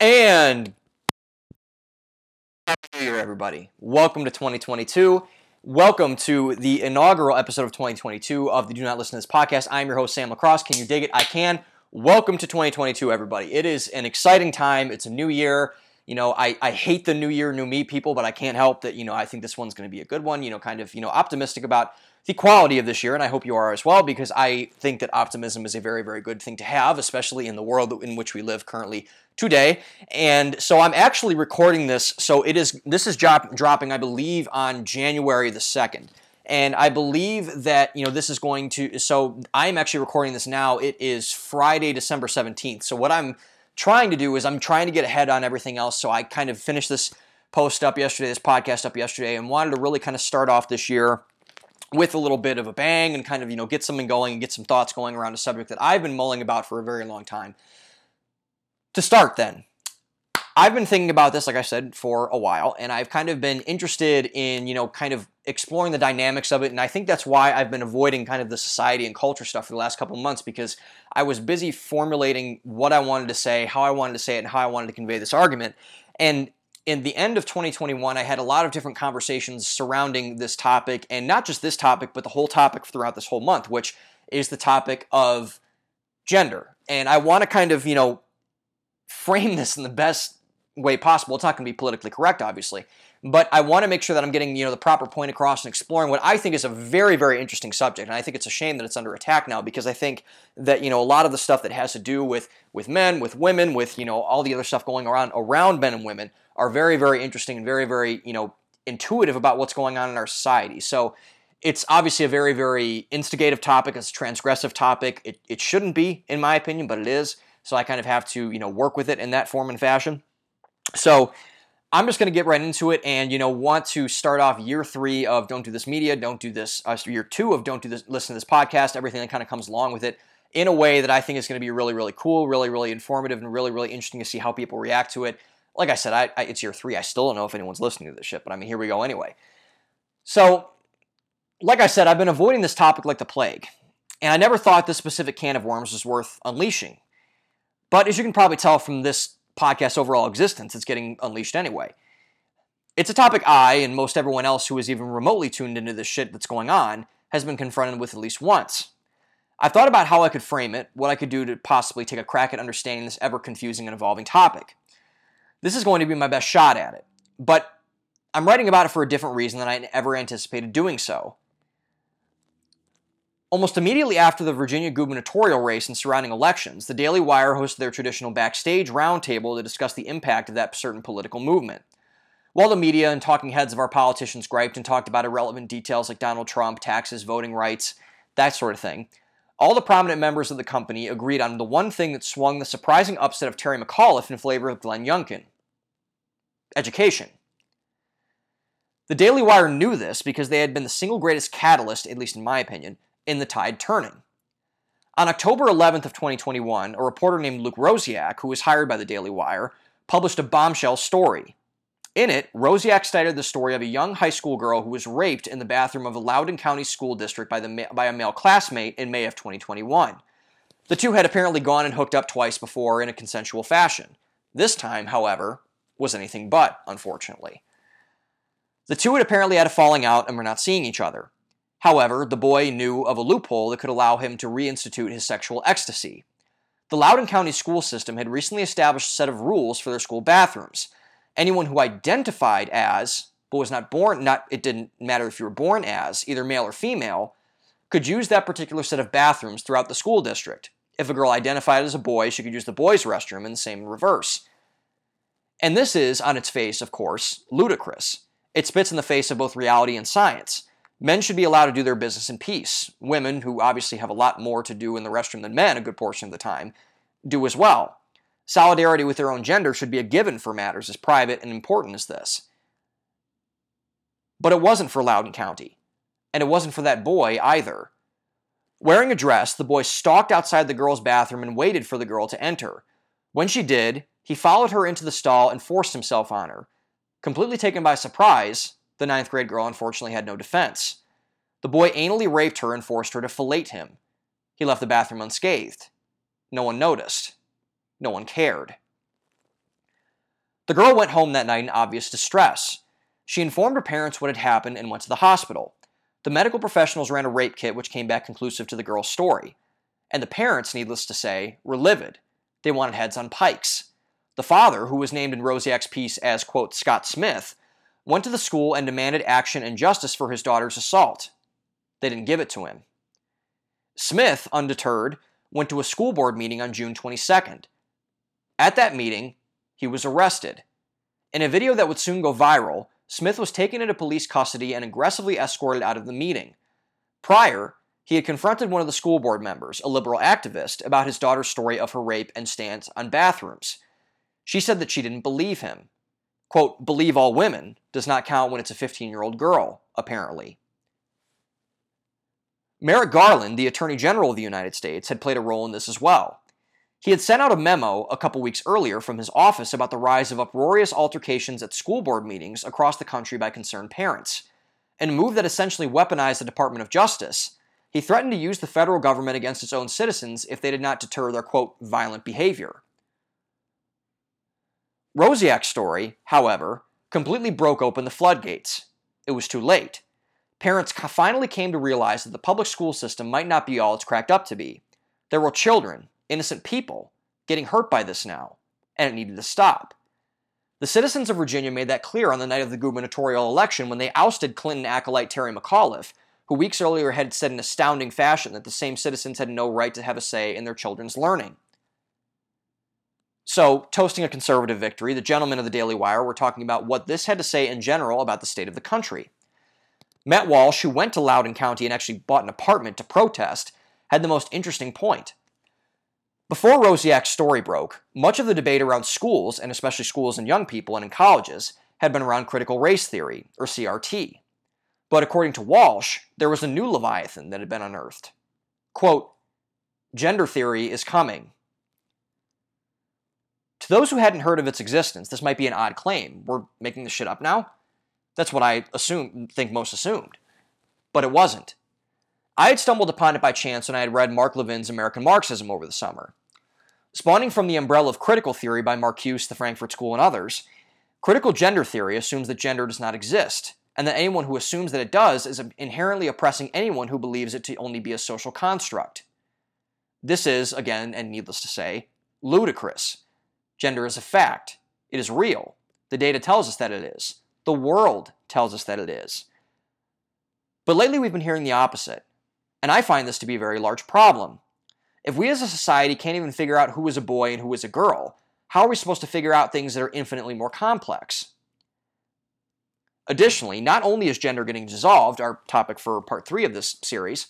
And Happy New Year, everybody. Welcome to 2022. Welcome to the inaugural episode of 2022 of the Do Not Listen to This podcast. I'm your host, Sam Lacrosse. Can you dig it? I can. Welcome to 2022, everybody. It is an exciting time. It's a new year. You know, I, I hate the new year, new me people, but I can't help that, you know, I think this one's going to be a good one. You know, kind of, you know, optimistic about the quality of this year, and I hope you are as well, because I think that optimism is a very, very good thing to have, especially in the world in which we live currently today. And so I'm actually recording this. So it is this is drop, dropping, I believe, on January the second. And I believe that you know this is going to. So I'm actually recording this now. It is Friday, December 17th. So what I'm trying to do is I'm trying to get ahead on everything else. So I kind of finished this post up yesterday, this podcast up yesterday, and wanted to really kind of start off this year with a little bit of a bang and kind of you know get something going and get some thoughts going around a subject that I've been mulling about for a very long time. To start, then, I've been thinking about this, like I said, for a while, and I've kind of been interested in, you know, kind of exploring the dynamics of it. And I think that's why I've been avoiding kind of the society and culture stuff for the last couple months because I was busy formulating what I wanted to say, how I wanted to say it, and how I wanted to convey this argument. And in the end of 2021, I had a lot of different conversations surrounding this topic, and not just this topic, but the whole topic throughout this whole month, which is the topic of gender. And I want to kind of, you know, frame this in the best way possible. It's not going to be politically correct, obviously, but I want to make sure that I'm getting you know the proper point across and exploring what I think is a very very interesting subject. And I think it's a shame that it's under attack now because I think that you know a lot of the stuff that has to do with with men, with women, with you know all the other stuff going around around men and women are very very interesting and very very you know intuitive about what's going on in our society. So it's obviously a very very instigative topic. It's a transgressive topic. It, it shouldn't be, in my opinion, but it is. So I kind of have to, you know, work with it in that form and fashion. So I'm just going to get right into it and, you know, want to start off year three of Don't Do This Media, Don't Do This, uh, year two of Don't Do This, Listen to This podcast, everything that kind of comes along with it in a way that I think is going to be really, really cool, really, really informative, and really, really interesting to see how people react to it. Like I said, I, I, it's year three. I still don't know if anyone's listening to this shit, but I mean, here we go anyway. So, like I said, I've been avoiding this topic like the plague, and I never thought this specific can of worms was worth unleashing. But as you can probably tell from this podcast's overall existence, it's getting unleashed anyway. It's a topic I, and most everyone else who is even remotely tuned into this shit that's going on, has been confronted with at least once. I've thought about how I could frame it, what I could do to possibly take a crack at understanding this ever confusing and evolving topic. This is going to be my best shot at it, but I'm writing about it for a different reason than I ever anticipated doing so. Almost immediately after the Virginia gubernatorial race and surrounding elections, the Daily Wire hosted their traditional backstage roundtable to discuss the impact of that certain political movement. While the media and talking heads of our politicians griped and talked about irrelevant details like Donald Trump, taxes, voting rights, that sort of thing, all the prominent members of the company agreed on the one thing that swung the surprising upset of Terry McAuliffe in favor of Glenn Youngkin education. The Daily Wire knew this because they had been the single greatest catalyst, at least in my opinion, in the tide turning. On October 11th of 2021, a reporter named Luke Rosiak, who was hired by the Daily Wire, published a bombshell story. In it, Rosiak cited the story of a young high school girl who was raped in the bathroom of a Loudoun County school district by, the, by a male classmate in May of 2021. The two had apparently gone and hooked up twice before in a consensual fashion. This time, however, was anything but, unfortunately. The two had apparently had a falling out and were not seeing each other. However, the boy knew of a loophole that could allow him to reinstitute his sexual ecstasy. The Loudoun County school system had recently established a set of rules for their school bathrooms. Anyone who identified as, but was not born, not it didn't matter if you were born as, either male or female, could use that particular set of bathrooms throughout the school district. If a girl identified as a boy, she could use the boys' restroom, and the same reverse. And this is, on its face, of course, ludicrous. It spits in the face of both reality and science. Men should be allowed to do their business in peace. Women, who obviously have a lot more to do in the restroom than men a good portion of the time, do as well. Solidarity with their own gender should be a given for matters as private and important as this. But it wasn't for Loudoun County. And it wasn't for that boy either. Wearing a dress, the boy stalked outside the girl's bathroom and waited for the girl to enter. When she did, he followed her into the stall and forced himself on her. Completely taken by surprise, the ninth grade girl unfortunately had no defense. The boy anally raped her and forced her to fillet him. He left the bathroom unscathed. No one noticed. No one cared. The girl went home that night in obvious distress. She informed her parents what had happened and went to the hospital. The medical professionals ran a rape kit which came back conclusive to the girl's story. And the parents, needless to say, were livid. They wanted heads on pikes. The father, who was named in Rosiak's piece as, quote, Scott Smith, went to the school and demanded action and justice for his daughter's assault. They didn't give it to him. Smith, undeterred, went to a school board meeting on June 22nd. At that meeting, he was arrested. In a video that would soon go viral, Smith was taken into police custody and aggressively escorted out of the meeting. Prior, he had confronted one of the school board members, a liberal activist, about his daughter's story of her rape and stance on bathrooms. She said that she didn't believe him. Quote, believe all women does not count when it's a 15 year old girl, apparently. Merrick Garland, the Attorney General of the United States, had played a role in this as well. He had sent out a memo a couple weeks earlier from his office about the rise of uproarious altercations at school board meetings across the country by concerned parents. In a move that essentially weaponized the Department of Justice, he threatened to use the federal government against its own citizens if they did not deter their, quote, violent behavior. Rosiak's story, however, completely broke open the floodgates. It was too late. Parents finally came to realize that the public school system might not be all it's cracked up to be. There were children, innocent people, getting hurt by this now, and it needed to stop. The citizens of Virginia made that clear on the night of the gubernatorial election when they ousted Clinton acolyte Terry McAuliffe, who weeks earlier had said in astounding fashion that the same citizens had no right to have a say in their children's learning. So, toasting a conservative victory, the gentlemen of the Daily Wire were talking about what this had to say in general about the state of the country. Matt Walsh, who went to Loudoun County and actually bought an apartment to protest, had the most interesting point. Before Rosiak's story broke, much of the debate around schools, and especially schools and young people and in colleges, had been around critical race theory, or CRT. But according to Walsh, there was a new Leviathan that had been unearthed. Quote, Gender theory is coming, to those who hadn't heard of its existence, this might be an odd claim. We're making this shit up now? That's what I assume, think most assumed. But it wasn't. I had stumbled upon it by chance when I had read Mark Levin's American Marxism over the summer. Spawning from the umbrella of critical theory by Marcuse, the Frankfurt School, and others, critical gender theory assumes that gender does not exist, and that anyone who assumes that it does is inherently oppressing anyone who believes it to only be a social construct. This is, again, and needless to say, ludicrous Gender is a fact. It is real. The data tells us that it is. The world tells us that it is. But lately we've been hearing the opposite. And I find this to be a very large problem. If we as a society can't even figure out who is a boy and who is a girl, how are we supposed to figure out things that are infinitely more complex? Additionally, not only is gender getting dissolved, our topic for part three of this series,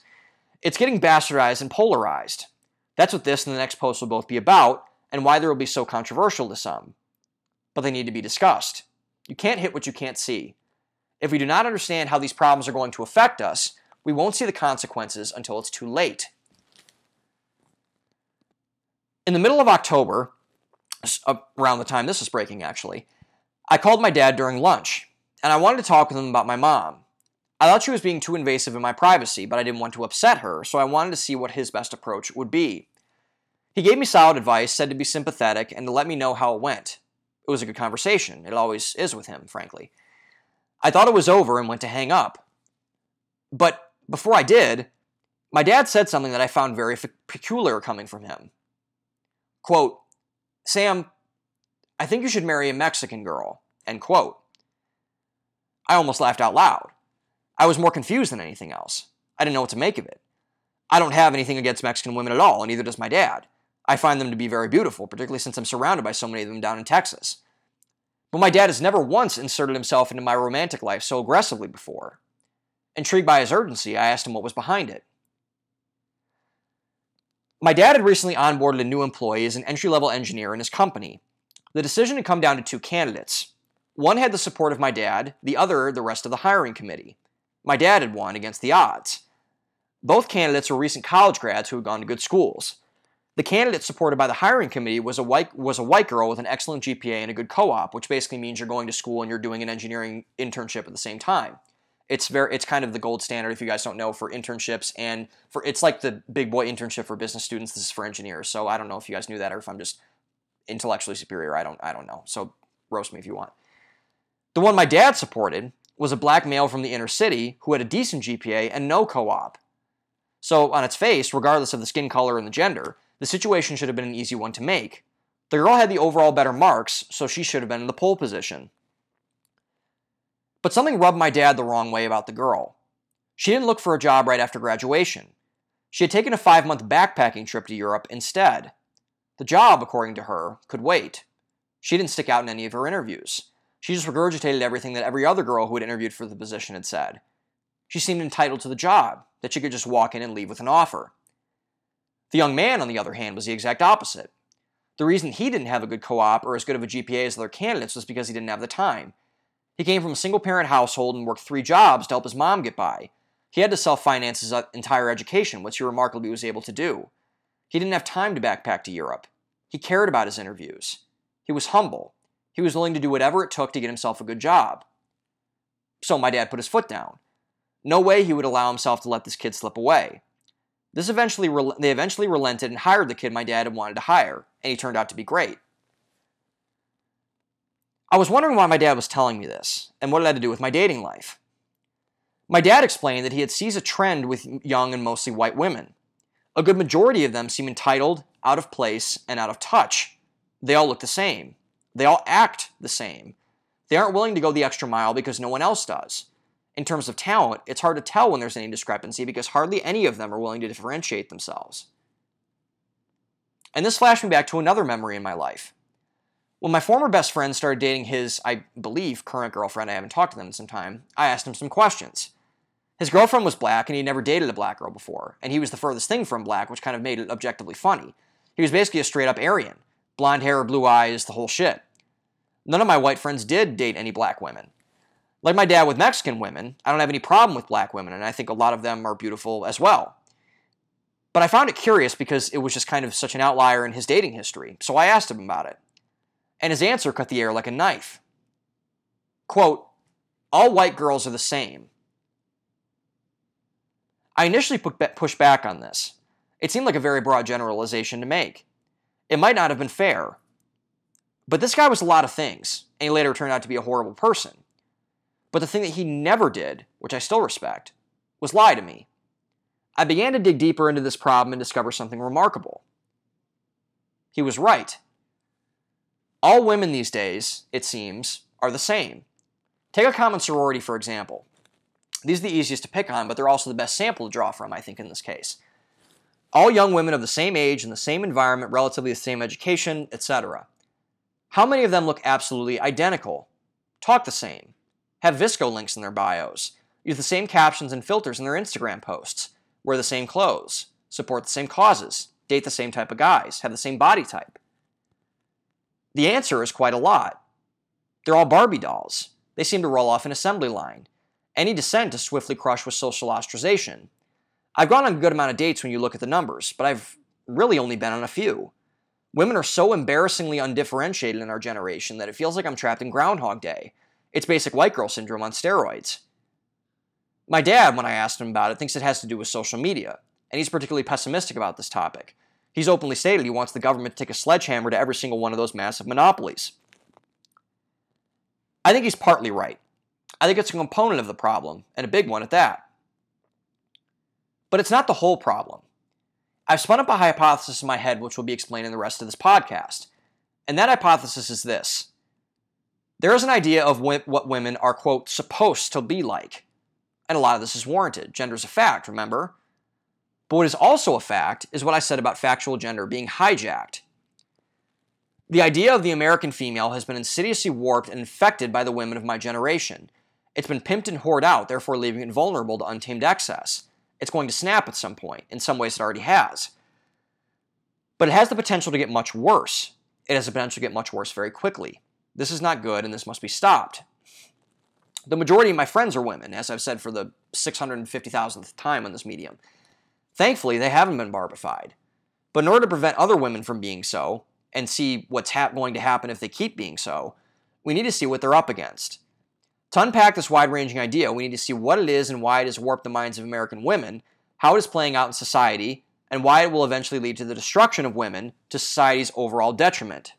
it's getting bastardized and polarized. That's what this and the next post will both be about, and why they will be so controversial to some. But they need to be discussed. You can't hit what you can't see. If we do not understand how these problems are going to affect us, we won't see the consequences until it's too late. In the middle of October, uh, around the time this is breaking actually, I called my dad during lunch, and I wanted to talk with him about my mom. I thought she was being too invasive in my privacy, but I didn't want to upset her, so I wanted to see what his best approach would be. He gave me solid advice, said to be sympathetic, and to let me know how it went. It was a good conversation. It always is with him, frankly. I thought it was over and went to hang up. But before I did, my dad said something that I found very f- peculiar coming from him. Quote, Sam, I think you should marry a Mexican girl. End quote. I almost laughed out loud. I was more confused than anything else. I didn't know what to make of it. I don't have anything against Mexican women at all, and neither does my dad. I find them to be very beautiful, particularly since I'm surrounded by so many of them down in Texas. But my dad has never once inserted himself into my romantic life so aggressively before. Intrigued by his urgency, I asked him what was behind it. My dad had recently onboarded a new employee as an entry level engineer in his company. The decision had come down to two candidates. One had the support of my dad, the other, the rest of the hiring committee. My dad had won against the odds. Both candidates were recent college grads who had gone to good schools. The candidate supported by the hiring committee was a white was a white girl with an excellent GPA and a good co-op, which basically means you're going to school and you're doing an engineering internship at the same time. It's very it's kind of the gold standard if you guys don't know for internships and for it's like the big boy internship for business students. This is for engineers. So I don't know if you guys knew that or if I'm just intellectually superior. I don't I don't know. So roast me if you want. The one my dad supported was a black male from the inner city who had a decent GPA and no co op. So, on its face, regardless of the skin color and the gender, the situation should have been an easy one to make. The girl had the overall better marks, so she should have been in the pole position. But something rubbed my dad the wrong way about the girl. She didn't look for a job right after graduation. She had taken a five month backpacking trip to Europe instead. The job, according to her, could wait. She didn't stick out in any of her interviews. She just regurgitated everything that every other girl who had interviewed for the position had said. She seemed entitled to the job, that she could just walk in and leave with an offer. The young man, on the other hand, was the exact opposite. The reason he didn't have a good co op or as good of a GPA as other candidates was because he didn't have the time. He came from a single parent household and worked three jobs to help his mom get by. He had to self finance his uh, entire education, which he remarkably was able to do. He didn't have time to backpack to Europe. He cared about his interviews. He was humble. He was willing to do whatever it took to get himself a good job. So my dad put his foot down. No way he would allow himself to let this kid slip away. This eventually they eventually relented and hired the kid my dad had wanted to hire, and he turned out to be great. I was wondering why my dad was telling me this, and what it had to do with my dating life. My dad explained that he had seized a trend with young and mostly white women. A good majority of them seem entitled, out of place, and out of touch. They all look the same. They all act the same. They aren't willing to go the extra mile because no one else does. In terms of talent, it's hard to tell when there's any discrepancy because hardly any of them are willing to differentiate themselves. And this flashed me back to another memory in my life. When my former best friend started dating his, I believe, current girlfriend, I haven't talked to them in some time, I asked him some questions. His girlfriend was black, and he'd never dated a black girl before, and he was the furthest thing from black, which kind of made it objectively funny. He was basically a straight up Aryan blonde hair, blue eyes, the whole shit. None of my white friends did date any black women. Like my dad with Mexican women, I don't have any problem with black women, and I think a lot of them are beautiful as well. But I found it curious because it was just kind of such an outlier in his dating history, so I asked him about it and his answer cut the air like a knife. Quote, all white girls are the same. I initially pushed back on this. It seemed like a very broad generalization to make. It might not have been fair. But this guy was a lot of things, and he later turned out to be a horrible person. But the thing that he never did, which I still respect, was lie to me. I began to dig deeper into this problem and discover something remarkable. He was right. All women these days, it seems, are the same. Take a common sorority, for example. These are the easiest to pick on, but they're also the best sample to draw from, I think, in this case. All young women of the same age, in the same environment, relatively the same education, etc. How many of them look absolutely identical, talk the same, have VSCO links in their bios, use the same captions and filters in their Instagram posts, wear the same clothes, support the same causes, date the same type of guys, have the same body type? The answer is quite a lot. They're all Barbie dolls. They seem to roll off an assembly line. Any dissent is swiftly crushed with social ostracization. I've gone on a good amount of dates when you look at the numbers, but I've really only been on a few. Women are so embarrassingly undifferentiated in our generation that it feels like I'm trapped in Groundhog Day. It's basic white girl syndrome on steroids. My dad, when I asked him about it, thinks it has to do with social media, and he's particularly pessimistic about this topic. He's openly stated he wants the government to take a sledgehammer to every single one of those massive monopolies. I think he's partly right. I think it's a component of the problem, and a big one at that. But it's not the whole problem. I've spun up a hypothesis in my head which will be explained in the rest of this podcast. And that hypothesis is this there is an idea of what women are, quote, supposed to be like. And a lot of this is warranted. Gender is a fact, remember? But what is also a fact is what I said about factual gender being hijacked. The idea of the American female has been insidiously warped and infected by the women of my generation. It's been pimped and whored out, therefore leaving it vulnerable to untamed excess. It's going to snap at some point. In some ways, it already has. But it has the potential to get much worse. It has the potential to get much worse very quickly. This is not good, and this must be stopped. The majority of my friends are women, as I've said for the 650,000th time on this medium. Thankfully, they haven't been barbified. But in order to prevent other women from being so, and see what's ha- going to happen if they keep being so, we need to see what they're up against. To unpack this wide ranging idea, we need to see what it is and why it has warped the minds of American women, how it is playing out in society, and why it will eventually lead to the destruction of women to society's overall detriment.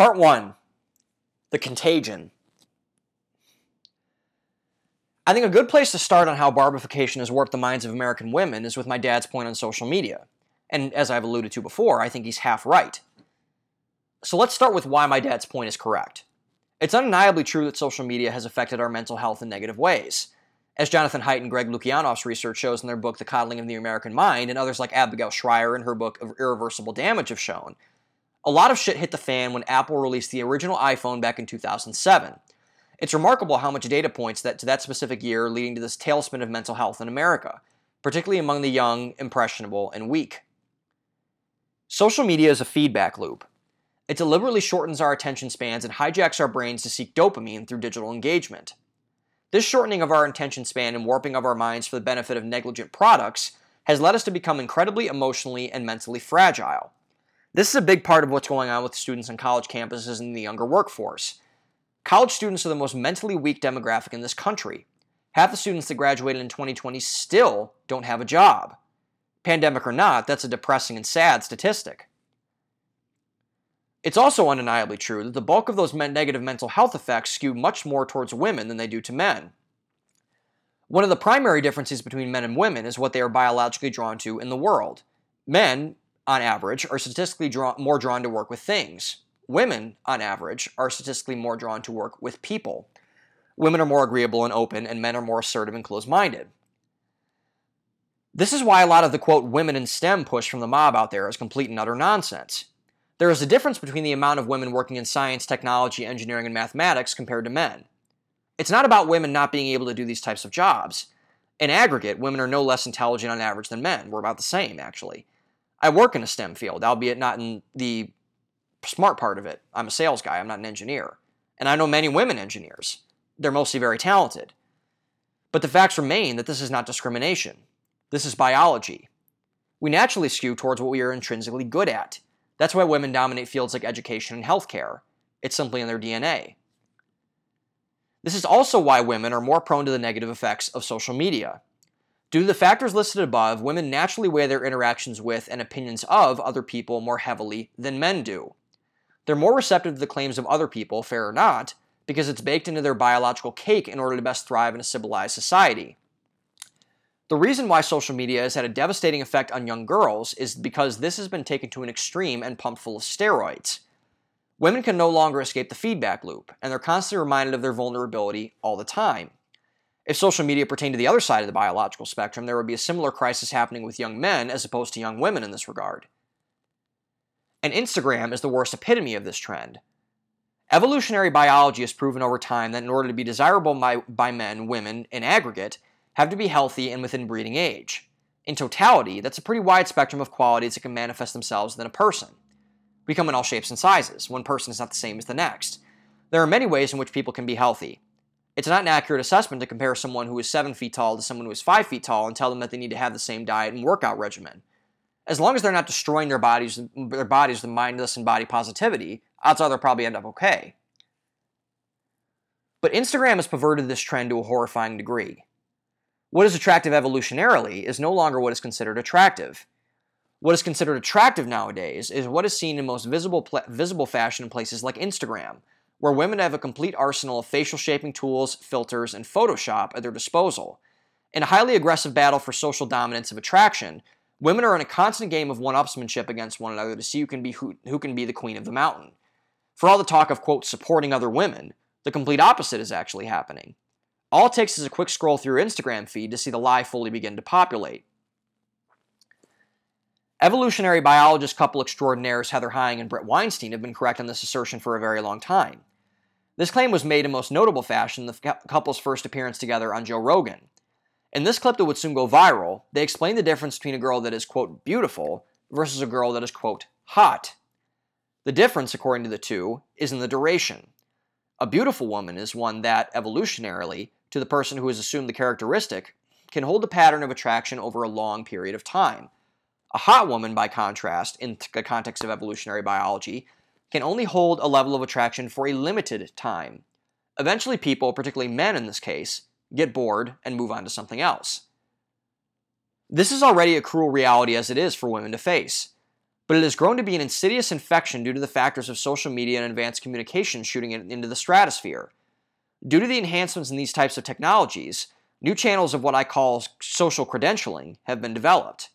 Part one The Contagion. I think a good place to start on how barbification has warped the minds of American women is with my dad's point on social media. And as I've alluded to before, I think he's half right. So let's start with why my dad's point is correct. It's undeniably true that social media has affected our mental health in negative ways. As Jonathan Haidt and Greg Lukianoff's research shows in their book The Coddling of the American Mind, and others like Abigail Shrier in her book Irreversible Damage have shown, a lot of shit hit the fan when Apple released the original iPhone back in 2007. It's remarkable how much data points that to that specific year leading to this tailspin of mental health in America, particularly among the young, impressionable, and weak. Social media is a feedback loop. It deliberately shortens our attention spans and hijacks our brains to seek dopamine through digital engagement. This shortening of our attention span and warping of our minds for the benefit of negligent products has led us to become incredibly emotionally and mentally fragile. This is a big part of what's going on with students on college campuses and the younger workforce. College students are the most mentally weak demographic in this country. Half the students that graduated in 2020 still don't have a job. Pandemic or not, that's a depressing and sad statistic. It's also undeniably true that the bulk of those negative mental health effects skew much more towards women than they do to men. One of the primary differences between men and women is what they are biologically drawn to in the world. Men, on average, are statistically draw- more drawn to work with things. Women, on average, are statistically more drawn to work with people. Women are more agreeable and open, and men are more assertive and close minded. This is why a lot of the quote women in STEM push from the mob out there is complete and utter nonsense. There is a difference between the amount of women working in science, technology, engineering, and mathematics compared to men. It's not about women not being able to do these types of jobs. In aggregate, women are no less intelligent on average than men. We're about the same, actually. I work in a STEM field, albeit not in the smart part of it. I'm a sales guy, I'm not an engineer. And I know many women engineers. They're mostly very talented. But the facts remain that this is not discrimination. This is biology. We naturally skew towards what we are intrinsically good at. That's why women dominate fields like education and healthcare. It's simply in their DNA. This is also why women are more prone to the negative effects of social media. Due to the factors listed above, women naturally weigh their interactions with and opinions of other people more heavily than men do. They're more receptive to the claims of other people, fair or not, because it's baked into their biological cake in order to best thrive in a civilized society. The reason why social media has had a devastating effect on young girls is because this has been taken to an extreme and pumped full of steroids. Women can no longer escape the feedback loop, and they're constantly reminded of their vulnerability all the time. If social media pertained to the other side of the biological spectrum, there would be a similar crisis happening with young men as opposed to young women in this regard. And Instagram is the worst epitome of this trend. Evolutionary biology has proven over time that in order to be desirable by, by men, women, in aggregate, have to be healthy and within breeding age. In totality, that's a pretty wide spectrum of qualities that can manifest themselves within a person. We come in all shapes and sizes. One person is not the same as the next. There are many ways in which people can be healthy. It's not an accurate assessment to compare someone who is 7 feet tall to someone who is 5 feet tall and tell them that they need to have the same diet and workout regimen as long as they're not destroying their bodies, their bodies with mindless and body positivity, odds are they'll probably end up okay. But Instagram has perverted this trend to a horrifying degree. What is attractive evolutionarily is no longer what is considered attractive. What is considered attractive nowadays is what is seen in most visible, pl- visible fashion in places like Instagram, where women have a complete arsenal of facial shaping tools, filters, and Photoshop at their disposal. In a highly aggressive battle for social dominance of attraction, Women are in a constant game of one-upsmanship against one another to see who can be who, who can be the queen of the mountain. For all the talk of quote supporting other women, the complete opposite is actually happening. All it takes is a quick scroll through your Instagram feed to see the lie fully begin to populate. Evolutionary biologist couple extraordinaires Heather Heying and Bret Weinstein have been correct on this assertion for a very long time. This claim was made in most notable fashion the couple's first appearance together on Joe Rogan. In this clip that would soon go viral, they explain the difference between a girl that is, quote, beautiful versus a girl that is, quote, hot. The difference, according to the two, is in the duration. A beautiful woman is one that, evolutionarily, to the person who has assumed the characteristic, can hold the pattern of attraction over a long period of time. A hot woman, by contrast, in the context of evolutionary biology, can only hold a level of attraction for a limited time. Eventually, people, particularly men in this case, get bored, and move on to something else. This is already a cruel reality as it is for women to face. but it has grown to be an insidious infection due to the factors of social media and advanced communication shooting it into the stratosphere. Due to the enhancements in these types of technologies, new channels of what I call social credentialing have been developed.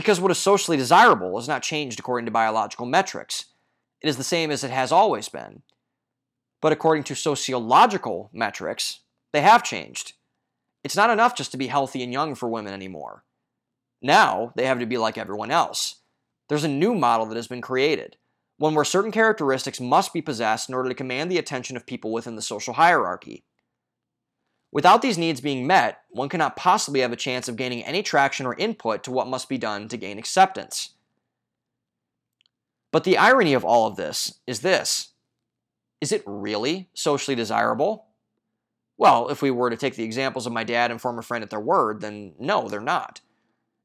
Because what is socially desirable is not changed according to biological metrics, it is the same as it has always been. But according to sociological metrics, they have changed. It's not enough just to be healthy and young for women anymore. Now they have to be like everyone else. There's a new model that has been created, one where certain characteristics must be possessed in order to command the attention of people within the social hierarchy. Without these needs being met, one cannot possibly have a chance of gaining any traction or input to what must be done to gain acceptance. But the irony of all of this is this Is it really socially desirable? Well, if we were to take the examples of my dad and former friend at their word, then no, they're not.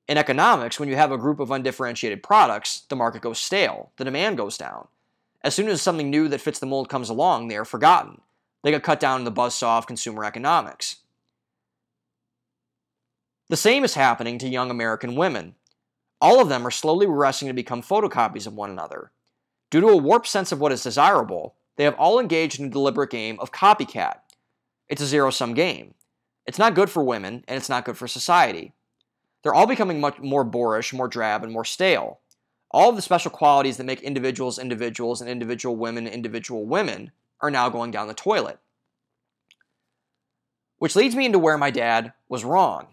In economics, when you have a group of undifferentiated products, the market goes stale, the demand goes down. As soon as something new that fits the mold comes along, they are forgotten. They get cut down in the buzzsaw of consumer economics. The same is happening to young American women. All of them are slowly regressing to become photocopies of one another. Due to a warped sense of what is desirable, they have all engaged in a deliberate game of copycat. It's a zero sum game. It's not good for women, and it's not good for society. They're all becoming much more boorish, more drab, and more stale. All of the special qualities that make individuals individuals and individual women individual women are now going down the toilet. Which leads me into where my dad was wrong.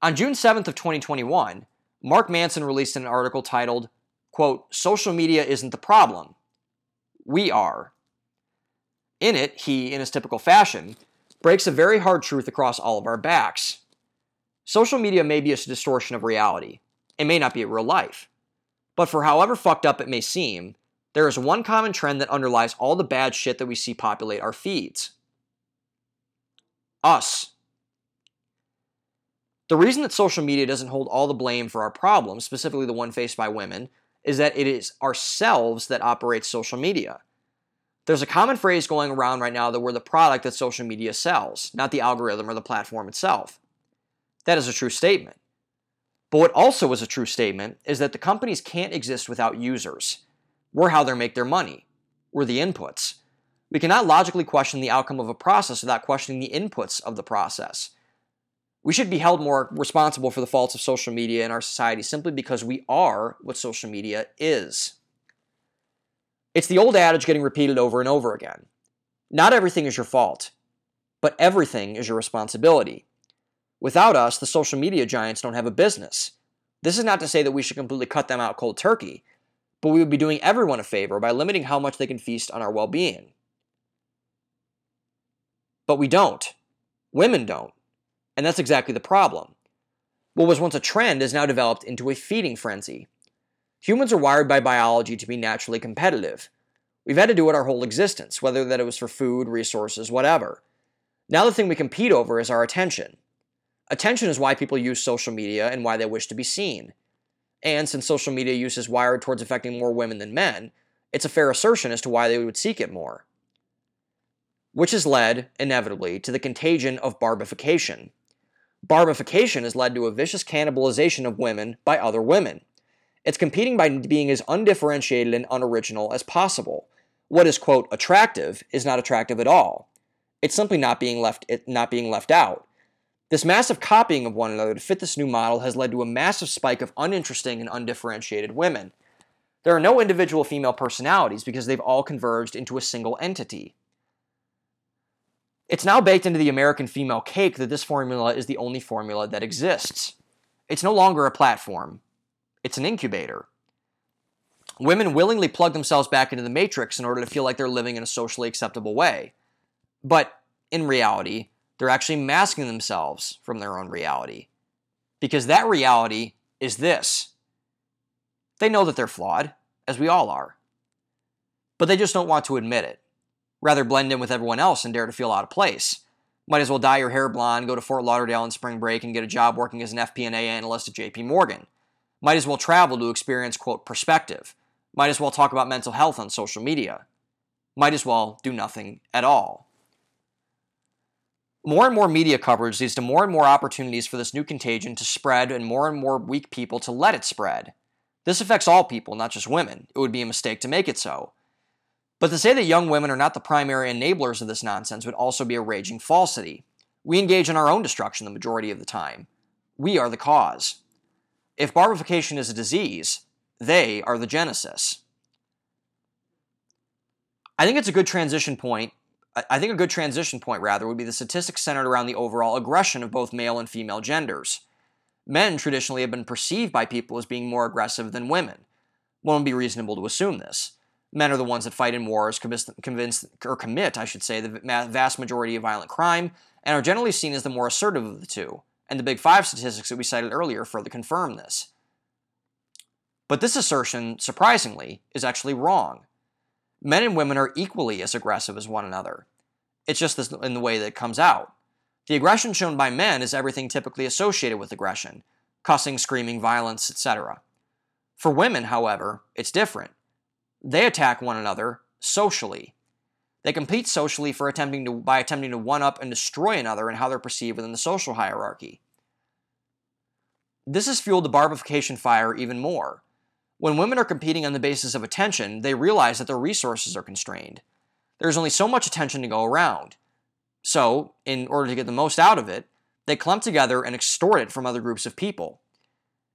On June 7th of 2021, Mark Manson released an article titled, quote, Social media isn't the problem. We are. In it, he, in his typical fashion, breaks a very hard truth across all of our backs. Social media may be a distortion of reality. It may not be real life. But for however fucked up it may seem, there is one common trend that underlies all the bad shit that we see populate our feeds. Us. The reason that social media doesn't hold all the blame for our problems, specifically the one faced by women, is that it is ourselves that operates social media. There's a common phrase going around right now that we're the product that social media sells, not the algorithm or the platform itself. That is a true statement. But what also is a true statement is that the companies can't exist without users. We're how they make their money. We're the inputs. We cannot logically question the outcome of a process without questioning the inputs of the process. We should be held more responsible for the faults of social media in our society simply because we are what social media is. It's the old adage getting repeated over and over again. Not everything is your fault, but everything is your responsibility. Without us, the social media giants don't have a business. This is not to say that we should completely cut them out cold turkey, but we would be doing everyone a favor by limiting how much they can feast on our well being. But we don't. Women don't. And that's exactly the problem. What was once a trend is now developed into a feeding frenzy. Humans are wired by biology to be naturally competitive. We've had to do it our whole existence, whether that it was for food, resources, whatever. Now the thing we compete over is our attention. Attention is why people use social media and why they wish to be seen. And since social media use is wired towards affecting more women than men, it's a fair assertion as to why they would seek it more. Which has led, inevitably, to the contagion of barbification. Barbification has led to a vicious cannibalization of women by other women. It's competing by being as undifferentiated and unoriginal as possible. What is, quote, attractive is not attractive at all. It's simply not being left, not being left out. This massive copying of one another to fit this new model has led to a massive spike of uninteresting and undifferentiated women. There are no individual female personalities because they've all converged into a single entity. It's now baked into the American female cake that this formula is the only formula that exists. It's no longer a platform, it's an incubator. Women willingly plug themselves back into the matrix in order to feel like they're living in a socially acceptable way. But in reality, they're actually masking themselves from their own reality. Because that reality is this they know that they're flawed, as we all are. But they just don't want to admit it. Rather blend in with everyone else and dare to feel out of place. Might as well dye your hair blonde, go to Fort Lauderdale in spring break, and get a job working as an FP&A analyst at JP Morgan. Might as well travel to experience, quote, perspective. Might as well talk about mental health on social media. Might as well do nothing at all. More and more media coverage leads to more and more opportunities for this new contagion to spread and more and more weak people to let it spread. This affects all people, not just women. It would be a mistake to make it so. But to say that young women are not the primary enablers of this nonsense would also be a raging falsity. We engage in our own destruction the majority of the time. We are the cause. If barbification is a disease, they are the genesis. I think it's a good transition point. I think a good transition point, rather, would be the statistics centered around the overall aggression of both male and female genders. Men traditionally have been perceived by people as being more aggressive than women. One would be reasonable to assume this. Men are the ones that fight in wars, convince, or commit, I should say, the vast majority of violent crime, and are generally seen as the more assertive of the two. And the Big Five statistics that we cited earlier further confirm this. But this assertion, surprisingly, is actually wrong. Men and women are equally as aggressive as one another. It's just this, in the way that it comes out. The aggression shown by men is everything typically associated with aggression cussing, screaming, violence, etc. For women, however, it's different. They attack one another socially. They compete socially for attempting to, by attempting to one up and destroy another and how they're perceived within the social hierarchy. This has fueled the barbification fire even more. When women are competing on the basis of attention, they realize that their resources are constrained. There's only so much attention to go around. So, in order to get the most out of it, they clump together and extort it from other groups of people.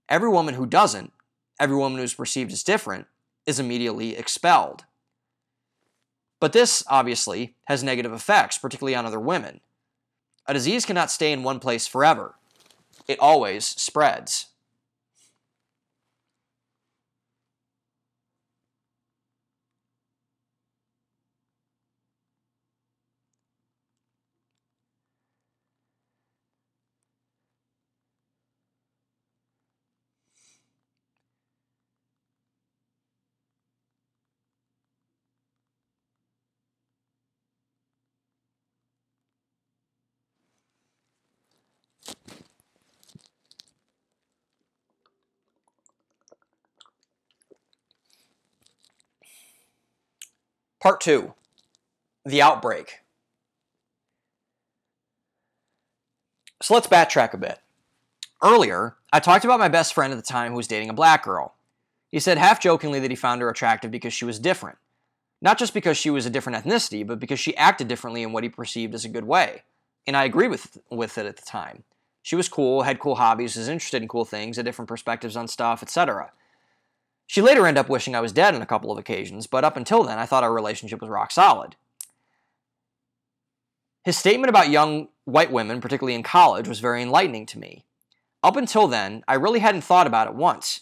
Every woman who doesn't, every woman who's perceived as different, is immediately expelled. But this, obviously, has negative effects, particularly on other women. A disease cannot stay in one place forever, it always spreads. Part 2 The Outbreak. So let's backtrack a bit. Earlier, I talked about my best friend at the time who was dating a black girl. He said half jokingly that he found her attractive because she was different. Not just because she was a different ethnicity, but because she acted differently in what he perceived as a good way. And I agreed with, with it at the time. She was cool, had cool hobbies, was interested in cool things, had different perspectives on stuff, etc. She later ended up wishing I was dead on a couple of occasions, but up until then, I thought our relationship was rock solid. His statement about young white women, particularly in college, was very enlightening to me. Up until then, I really hadn't thought about it once.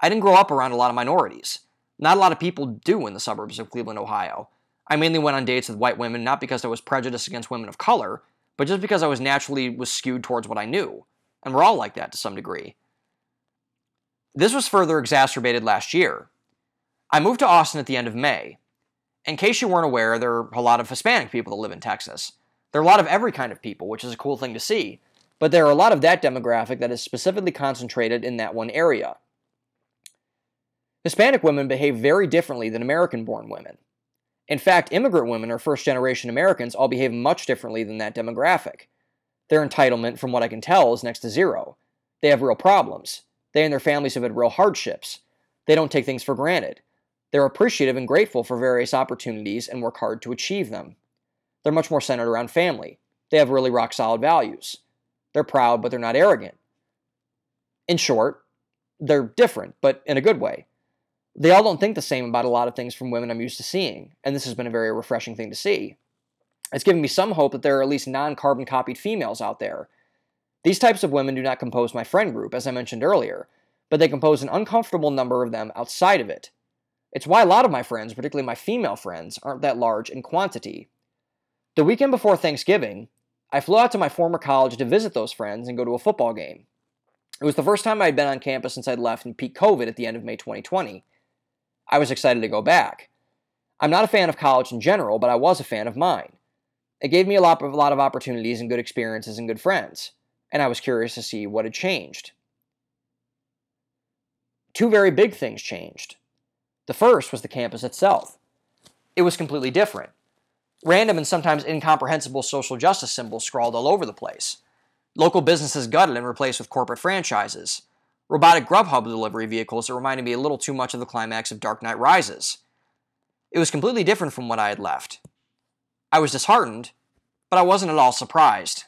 I didn't grow up around a lot of minorities. Not a lot of people do in the suburbs of Cleveland, Ohio. I mainly went on dates with white women not because I was prejudiced against women of color, but just because I was naturally was skewed towards what I knew. And we're all like that to some degree. This was further exacerbated last year. I moved to Austin at the end of May. In case you weren't aware, there are a lot of Hispanic people that live in Texas. There are a lot of every kind of people, which is a cool thing to see, but there are a lot of that demographic that is specifically concentrated in that one area. Hispanic women behave very differently than American born women. In fact, immigrant women or first generation Americans all behave much differently than that demographic. Their entitlement, from what I can tell, is next to zero. They have real problems. They and their families have had real hardships. They don't take things for granted. They're appreciative and grateful for various opportunities and work hard to achieve them. They're much more centered around family. They have really rock solid values. They're proud, but they're not arrogant. In short, they're different, but in a good way. They all don't think the same about a lot of things from women I'm used to seeing, and this has been a very refreshing thing to see. It's given me some hope that there are at least non carbon copied females out there these types of women do not compose my friend group, as I mentioned earlier, but they compose an uncomfortable number of them outside of it. It's why a lot of my friends, particularly my female friends, aren't that large in quantity. The weekend before Thanksgiving, I flew out to my former college to visit those friends and go to a football game. It was the first time I had been on campus since I'd left in peak COVID at the end of May 2020. I was excited to go back. I'm not a fan of college in general, but I was a fan of mine. It gave me a lot, of, a lot of opportunities and good experiences and good friends and I was curious to see what had changed. Two very big things changed. The first was the campus itself. It was completely different. Random and sometimes incomprehensible social justice symbols scrawled all over the place. Local businesses gutted and replaced with corporate franchises. robotic Grubhub delivery vehicles that reminded me a little too much of the climax of Dark Knight Rises. It was completely different from what I had left. I was disheartened, but I wasn't at all surprised.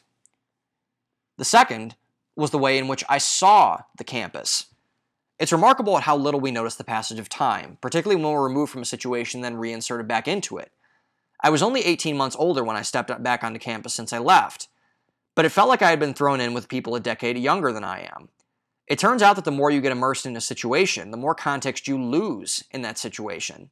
The second was the way in which I saw the campus. It's remarkable at how little we notice the passage of time, particularly when we're removed from a situation then reinserted back into it. I was only 18 months older when I stepped back onto campus since I left, but it felt like I had been thrown in with people a decade younger than I am. It turns out that the more you get immersed in a situation, the more context you lose in that situation.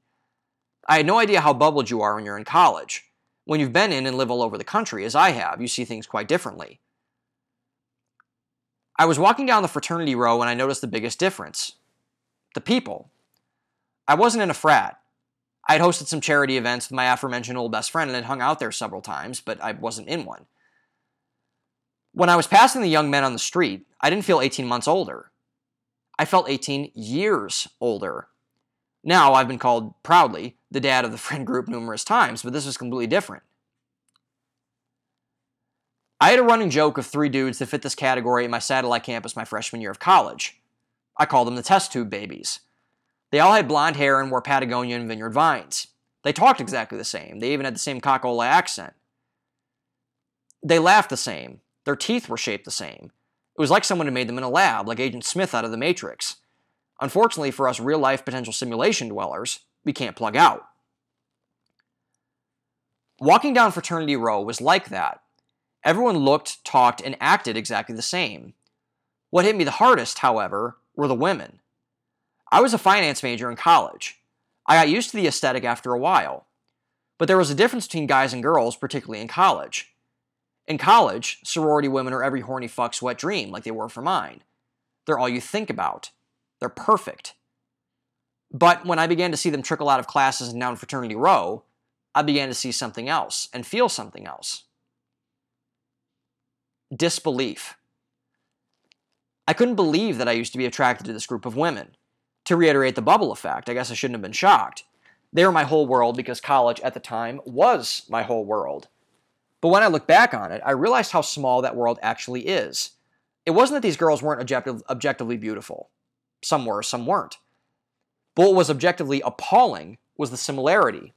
I had no idea how bubbled you are when you're in college. When you've been in and live all over the country, as I have, you see things quite differently. I was walking down the fraternity row and I noticed the biggest difference the people. I wasn't in a frat. I had hosted some charity events with my aforementioned old best friend and had hung out there several times, but I wasn't in one. When I was passing the young men on the street, I didn't feel 18 months older. I felt 18 years older. Now, I've been called proudly the dad of the friend group numerous times, but this was completely different. I had a running joke of three dudes that fit this category at my satellite campus my freshman year of college. I called them the test tube babies. They all had blonde hair and wore Patagonia and vineyard vines. They talked exactly the same. They even had the same cockola accent. They laughed the same. Their teeth were shaped the same. It was like someone had made them in a lab, like Agent Smith out of The Matrix. Unfortunately for us real life potential simulation dwellers, we can't plug out. Walking down Fraternity Row was like that, Everyone looked, talked, and acted exactly the same. What hit me the hardest, however, were the women. I was a finance major in college. I got used to the aesthetic after a while. But there was a difference between guys and girls, particularly in college. In college, sorority women are every horny fuck's wet dream, like they were for mine. They're all you think about. They're perfect. But when I began to see them trickle out of classes and down fraternity row, I began to see something else and feel something else disbelief. I couldn't believe that I used to be attracted to this group of women. To reiterate the bubble effect, I guess I shouldn't have been shocked. They were my whole world because college at the time was my whole world. But when I look back on it, I realized how small that world actually is. It wasn't that these girls weren't objective, objectively beautiful. Some were, some weren't. But what was objectively appalling was the similarity.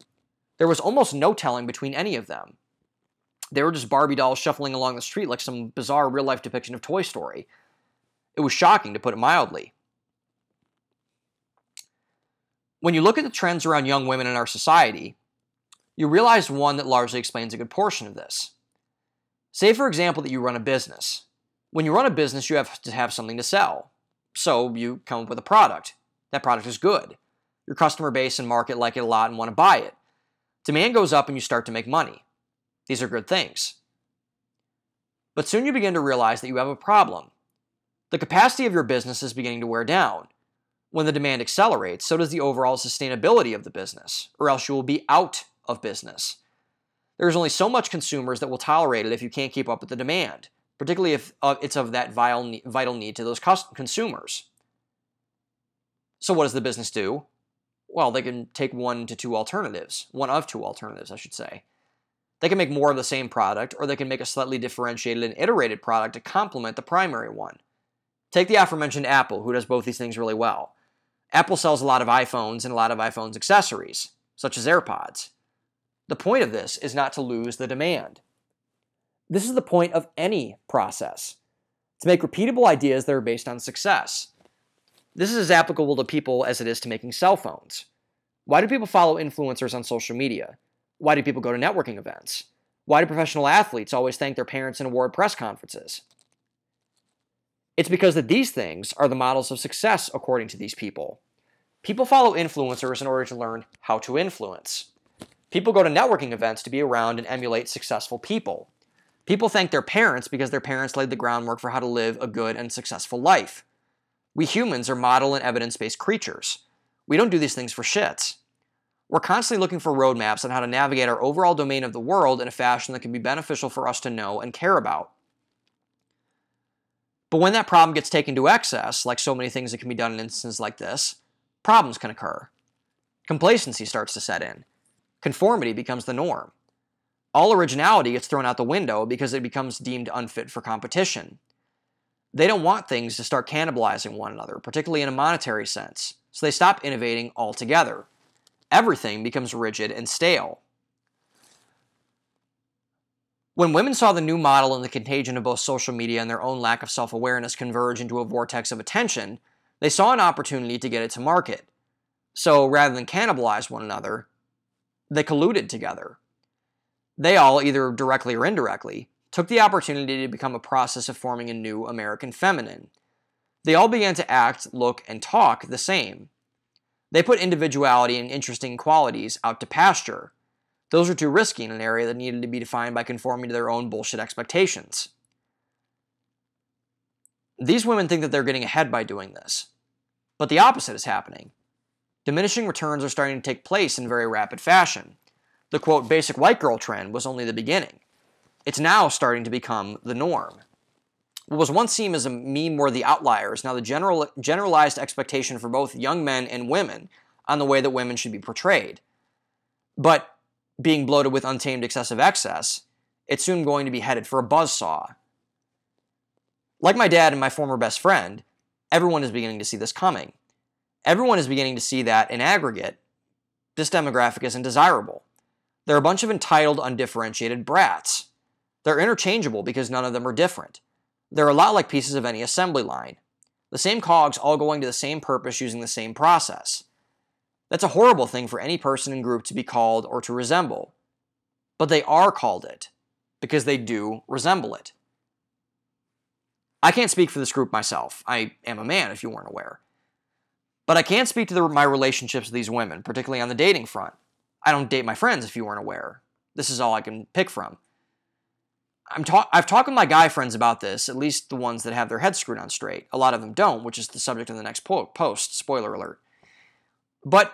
There was almost no telling between any of them. They were just Barbie dolls shuffling along the street like some bizarre real life depiction of Toy Story. It was shocking, to put it mildly. When you look at the trends around young women in our society, you realize one that largely explains a good portion of this. Say, for example, that you run a business. When you run a business, you have to have something to sell. So you come up with a product. That product is good. Your customer base and market like it a lot and want to buy it. Demand goes up and you start to make money. These are good things. But soon you begin to realize that you have a problem. The capacity of your business is beginning to wear down. When the demand accelerates, so does the overall sustainability of the business, or else you will be out of business. There's only so much consumers that will tolerate it if you can't keep up with the demand, particularly if uh, it's of that vital, vital need to those consumers. So, what does the business do? Well, they can take one to two alternatives, one of two alternatives, I should say. They can make more of the same product, or they can make a slightly differentiated and iterated product to complement the primary one. Take the aforementioned Apple, who does both these things really well. Apple sells a lot of iPhones and a lot of iPhone's accessories, such as AirPods. The point of this is not to lose the demand. This is the point of any process to make repeatable ideas that are based on success. This is as applicable to people as it is to making cell phones. Why do people follow influencers on social media? Why do people go to networking events? Why do professional athletes always thank their parents in award press conferences? It's because that these things are the models of success according to these people. People follow influencers in order to learn how to influence. People go to networking events to be around and emulate successful people. People thank their parents because their parents laid the groundwork for how to live a good and successful life. We humans are model and evidence based creatures. We don't do these things for shits. We're constantly looking for roadmaps on how to navigate our overall domain of the world in a fashion that can be beneficial for us to know and care about. But when that problem gets taken to excess, like so many things that can be done in instances like this, problems can occur. Complacency starts to set in. Conformity becomes the norm. All originality gets thrown out the window because it becomes deemed unfit for competition. They don't want things to start cannibalizing one another, particularly in a monetary sense, so they stop innovating altogether. Everything becomes rigid and stale. When women saw the new model and the contagion of both social media and their own lack of self awareness converge into a vortex of attention, they saw an opportunity to get it to market. So rather than cannibalize one another, they colluded together. They all, either directly or indirectly, took the opportunity to become a process of forming a new American feminine. They all began to act, look, and talk the same. They put individuality and interesting qualities out to pasture those were too risky in an area that needed to be defined by conforming to their own bullshit expectations. These women think that they're getting ahead by doing this. But the opposite is happening. Diminishing returns are starting to take place in very rapid fashion. The quote, basic white girl trend was only the beginning. It's now starting to become the norm. What was once seen as a meme worthy outlier is now the general, generalized expectation for both young men and women on the way that women should be portrayed. But being bloated with untamed excessive excess, it's soon going to be headed for a buzz saw. Like my dad and my former best friend, everyone is beginning to see this coming. Everyone is beginning to see that, in aggregate, this demographic isn't desirable. They're a bunch of entitled, undifferentiated brats. They're interchangeable because none of them are different. They're a lot like pieces of any assembly line. The same cogs all going to the same purpose using the same process. That's a horrible thing for any person and group to be called or to resemble. But they are called it because they do resemble it. I can't speak for this group myself. I am a man, if you weren't aware. But I can speak to the, my relationships with these women, particularly on the dating front. I don't date my friends, if you weren't aware. This is all I can pick from. I'm ta- I've talked with my guy friends about this, at least the ones that have their heads screwed on straight. A lot of them don't, which is the subject of the next po- post. Spoiler alert. But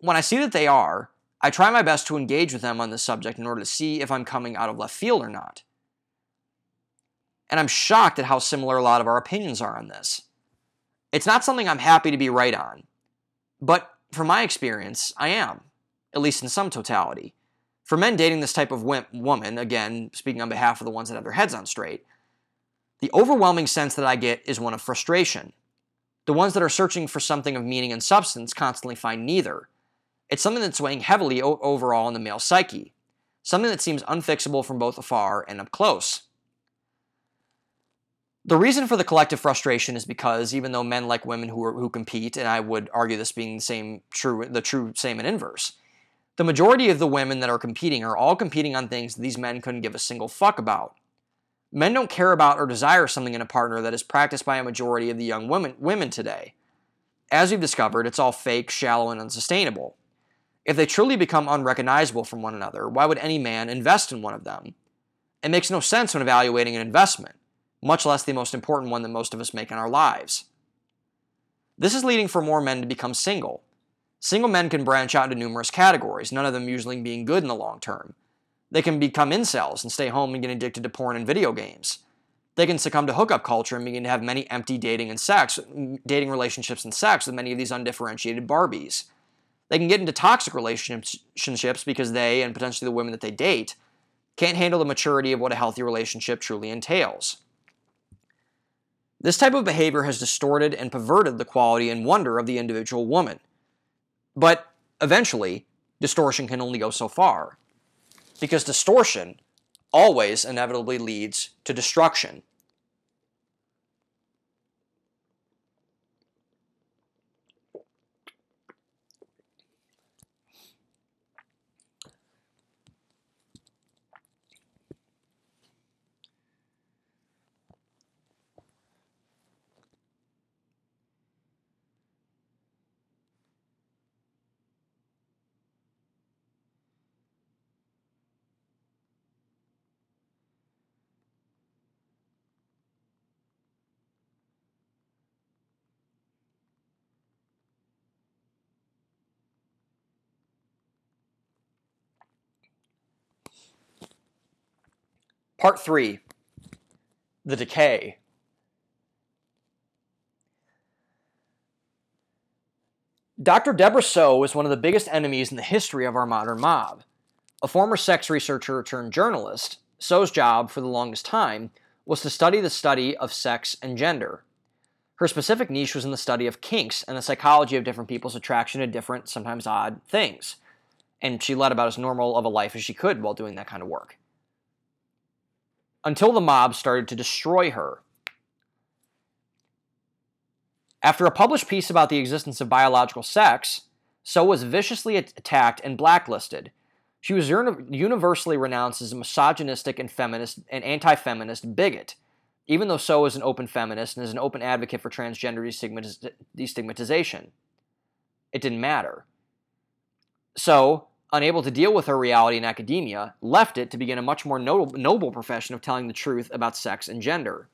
when I see that they are, I try my best to engage with them on this subject in order to see if I'm coming out of left field or not. And I'm shocked at how similar a lot of our opinions are on this. It's not something I'm happy to be right on, but from my experience, I am, at least in some totality. For men dating this type of wimp woman, again, speaking on behalf of the ones that have their heads on straight, the overwhelming sense that I get is one of frustration. The ones that are searching for something of meaning and substance constantly find neither. It's something that's weighing heavily o- overall in the male psyche, something that seems unfixable from both afar and up close. The reason for the collective frustration is because even though men like women who, are, who compete, and I would argue this being the same true, the true same and inverse, the majority of the women that are competing are all competing on things these men couldn't give a single fuck about. Men don't care about or desire something in a partner that is practiced by a majority of the young women, women today. As we've discovered, it's all fake, shallow, and unsustainable. If they truly become unrecognizable from one another, why would any man invest in one of them? It makes no sense when evaluating an investment, much less the most important one that most of us make in our lives. This is leading for more men to become single. Single men can branch out into numerous categories, none of them usually being good in the long term. They can become incels and stay home and get addicted to porn and video games. They can succumb to hookup culture and begin to have many empty dating and sex, dating relationships and sex with many of these undifferentiated Barbies. They can get into toxic relationships because they, and potentially the women that they date, can't handle the maturity of what a healthy relationship truly entails. This type of behavior has distorted and perverted the quality and wonder of the individual woman. But eventually, distortion can only go so far because distortion always inevitably leads to destruction. Part 3 The Decay. Dr. Deborah Soh is one of the biggest enemies in the history of our modern mob. A former sex researcher turned journalist, Soh's job for the longest time was to study the study of sex and gender. Her specific niche was in the study of kinks and the psychology of different people's attraction to different, sometimes odd, things. And she led about as normal of a life as she could while doing that kind of work. Until the mob started to destroy her. After a published piece about the existence of biological sex, Soh was viciously attacked and blacklisted. She was universally renounced as a misogynistic and feminist and anti-feminist bigot even though Soh is an open feminist and is an open advocate for transgender destigmatization. It didn't matter. Soh, unable to deal with her reality in academia, left it to begin a much more noble, noble profession of telling the truth about sex and gender.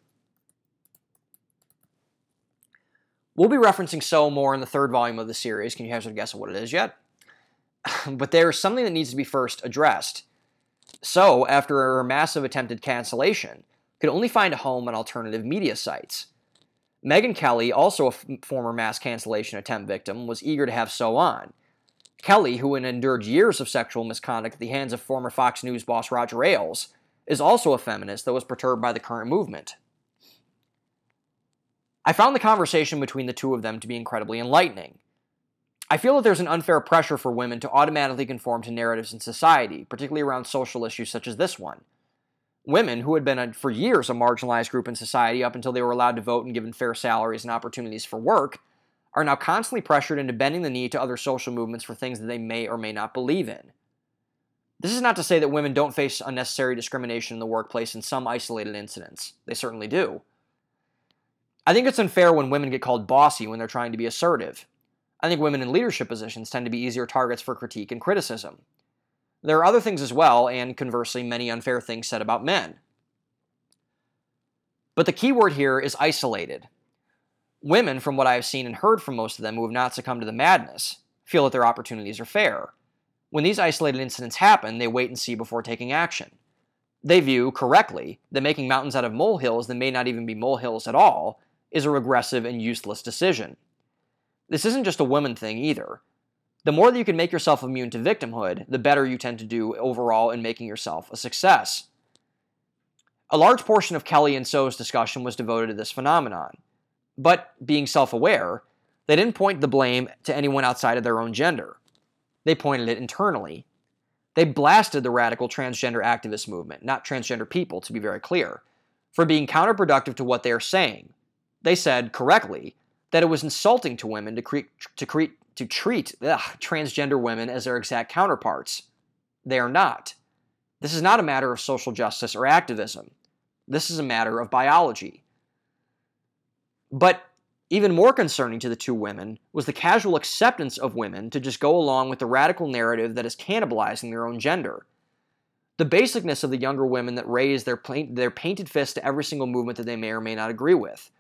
We'll be referencing Soh more in the third volume of the series. Can you hazard a guess at what it is yet? but there's something that needs to be first addressed. Soh, after her massive attempted cancellation, could only find a home on alternative media sites. Megyn Kelly, also a f- former mass cancellation attempt victim, was eager to have Soh on. Kelly, who had endured years of sexual misconduct at the hands of former Fox News boss Roger Ailes, is also a feminist that was perturbed by the current movement. I found the conversation between the two of them to be incredibly enlightening. I feel that there's an unfair pressure for women to automatically conform to narratives in society, particularly around social issues such as this one. Women, who had been a, for years a marginalized group in society up until they were allowed to vote and given fair salaries and opportunities for work, are now constantly pressured into bending the knee to other social movements for things that they may or may not believe in. This is not to say that women don't face unnecessary discrimination in the workplace in some isolated incidents. They certainly do. I think it's unfair when women get called bossy when they're trying to be assertive. I think women in leadership positions tend to be easier targets for critique and criticism. There are other things as well, and conversely, many unfair things said about men. But the key word here is isolated. Women, from what I have seen and heard from most of them who have not succumbed to the madness, feel that their opportunities are fair. When these isolated incidents happen, they wait and see before taking action. They view, correctly, that making mountains out of molehills that may not even be molehills at all is a regressive and useless decision. This isn't just a women thing either the more that you can make yourself immune to victimhood, the better you tend to do overall in making yourself a success. A large portion of Kelly and Soh's discussion was devoted to this phenomenon. But being self aware, they didn't point the blame to anyone outside of their own gender. They pointed it internally. They blasted the radical transgender activist movement, not transgender people, to be very clear, for being counterproductive to what they are saying. They said, correctly, that it was insulting to women to, cre- to, cre- to treat ugh, transgender women as their exact counterparts. They are not. This is not a matter of social justice or activism. This is a matter of biology. But even more concerning to the two women was the casual acceptance of women to just go along with the radical narrative that is cannibalizing their own gender. The basicness of the younger women that raise their, their painted fist to every single movement that they may or may not agree with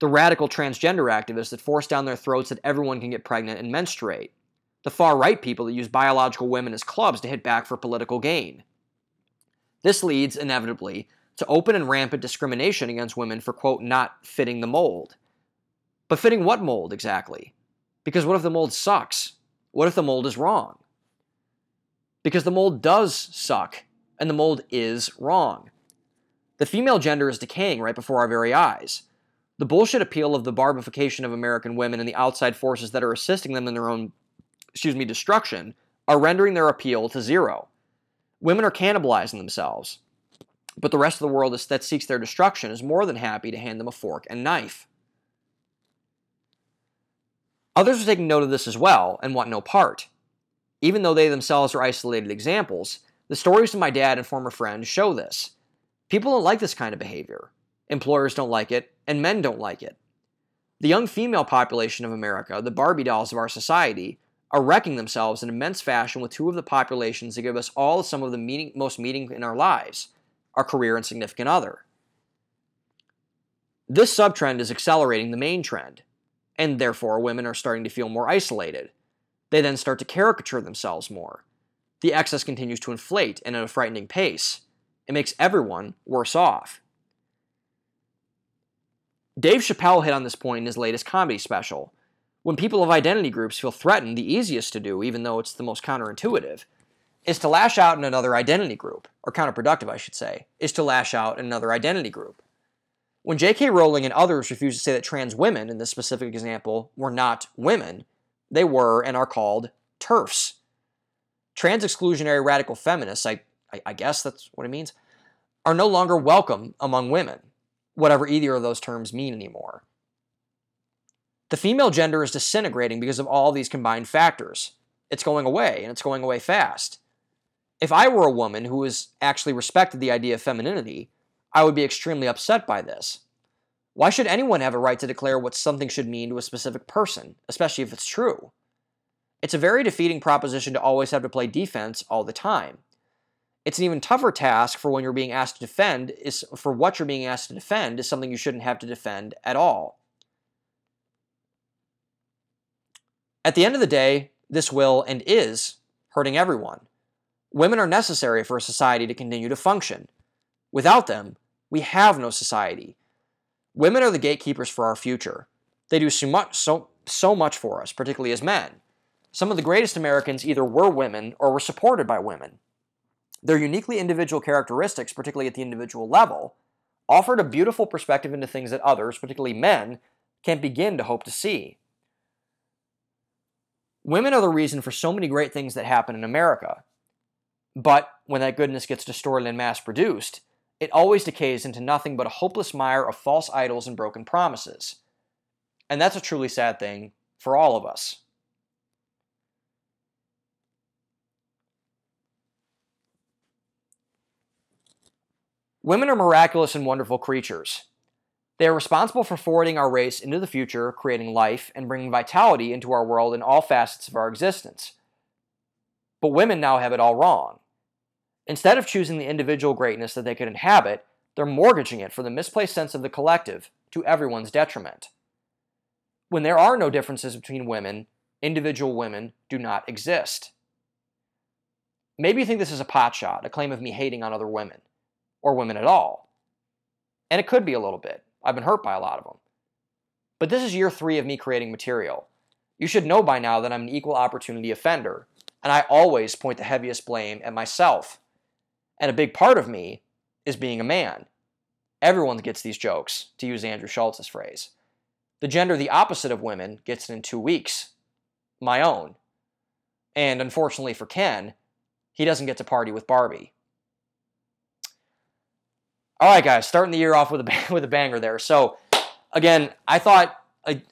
the radical transgender activists that force down their throats that everyone can get pregnant and menstruate, the far right people that use biological women as clubs to hit back for political gain. This leads, inevitably, to open and rampant discrimination against women for, quote, not fitting the mold. But fitting what mold exactly? Because what if the mold sucks? What if the mold is wrong? Because the mold does suck, and the mold is wrong. The female gender is decaying right before our very eyes. The bullshit appeal of the barbification of American women and the outside forces that are assisting them in their own, excuse me, destruction are rendering their appeal to zero. Women are cannibalizing themselves, but the rest of the world that seeks their destruction is more than happy to hand them a fork and knife. Others are taking note of this as well and want no part. Even though they themselves are isolated examples, the stories of my dad and former friends show this. People don't like this kind of behavior. Employers don't like it, and men don't like it. The young female population of America, the Barbie dolls of our society, are wrecking themselves in immense fashion with two of the populations that give us all some of the meaning, most meaning in our lives our career and significant other. This subtrend is accelerating the main trend, and therefore women are starting to feel more isolated. They then start to caricature themselves more. The excess continues to inflate and at a frightening pace. It makes everyone worse off. Dave Chappelle hit on this point in his latest comedy special. When people of identity groups feel threatened, the easiest to do, even though it's the most counterintuitive, is to lash out in another identity group, or counterproductive, I should say, is to lash out in another identity group. When J.K. Rowling and others refuse to say that trans women, in this specific example, were not women, they were and are called TERFs. Trans exclusionary radical feminists, I, I, I guess that's what it means, are no longer welcome among women, whatever either of those terms mean anymore. The female gender is disintegrating because of all these combined factors. It's going away, and it's going away fast. If I were a woman who was actually respected the idea of femininity, I would be extremely upset by this. Why should anyone have a right to declare what something should mean to a specific person, especially if it's true? It's a very defeating proposition to always have to play defense all the time. It's an even tougher task for when you're being asked to defend is for what you're being asked to defend is something you shouldn't have to defend at all. At the end of the day, this will and is hurting everyone. Women are necessary for a society to continue to function. Without them, we have no society. Women are the gatekeepers for our future. They do so much, so, so much for us, particularly as men. Some of the greatest Americans either were women or were supported by women. Their uniquely individual characteristics, particularly at the individual level, offered a beautiful perspective into things that others, particularly men, can't begin to hope to see. Women are the reason for so many great things that happen in America. But when that goodness gets distorted and mass produced, it always decays into nothing but a hopeless mire of false idols and broken promises. And that's a truly sad thing for all of us. Women are miraculous and wonderful creatures. They are responsible for forwarding our race into the future, creating life, and bringing vitality into our world in all facets of our existence. But women now have it all wrong. Instead of choosing the individual greatness that they could inhabit, they're mortgaging it for the misplaced sense of the collective to everyone's detriment. When there are no differences between women, individual women do not exist. Maybe you think this is a potshot, a claim of me hating on other women, or women at all. And it could be a little bit. I've been hurt by a lot of them. But this is year three of me creating material. You should know by now that I'm an equal opportunity offender, and I always point the heaviest blame at myself. And a big part of me is being a man. Everyone gets these jokes, to use Andrew Schulz's phrase. The gender the opposite of women gets it in two weeks. My own. And unfortunately for Ken, he doesn't get to party with Barbie. All right, guys, starting the year off with a bang, with a banger there. So, again, I thought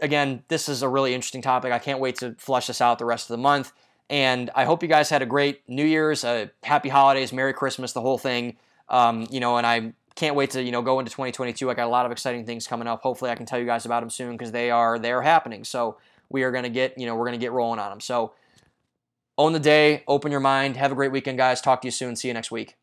again this is a really interesting topic. I can't wait to flush this out the rest of the month. And I hope you guys had a great New Year's, uh, happy holidays, Merry Christmas, the whole thing. Um, you know, and I can't wait to you know go into 2022. I got a lot of exciting things coming up. Hopefully, I can tell you guys about them soon because they are they are happening. So we are gonna get you know we're gonna get rolling on them. So own the day, open your mind, have a great weekend, guys. Talk to you soon. See you next week.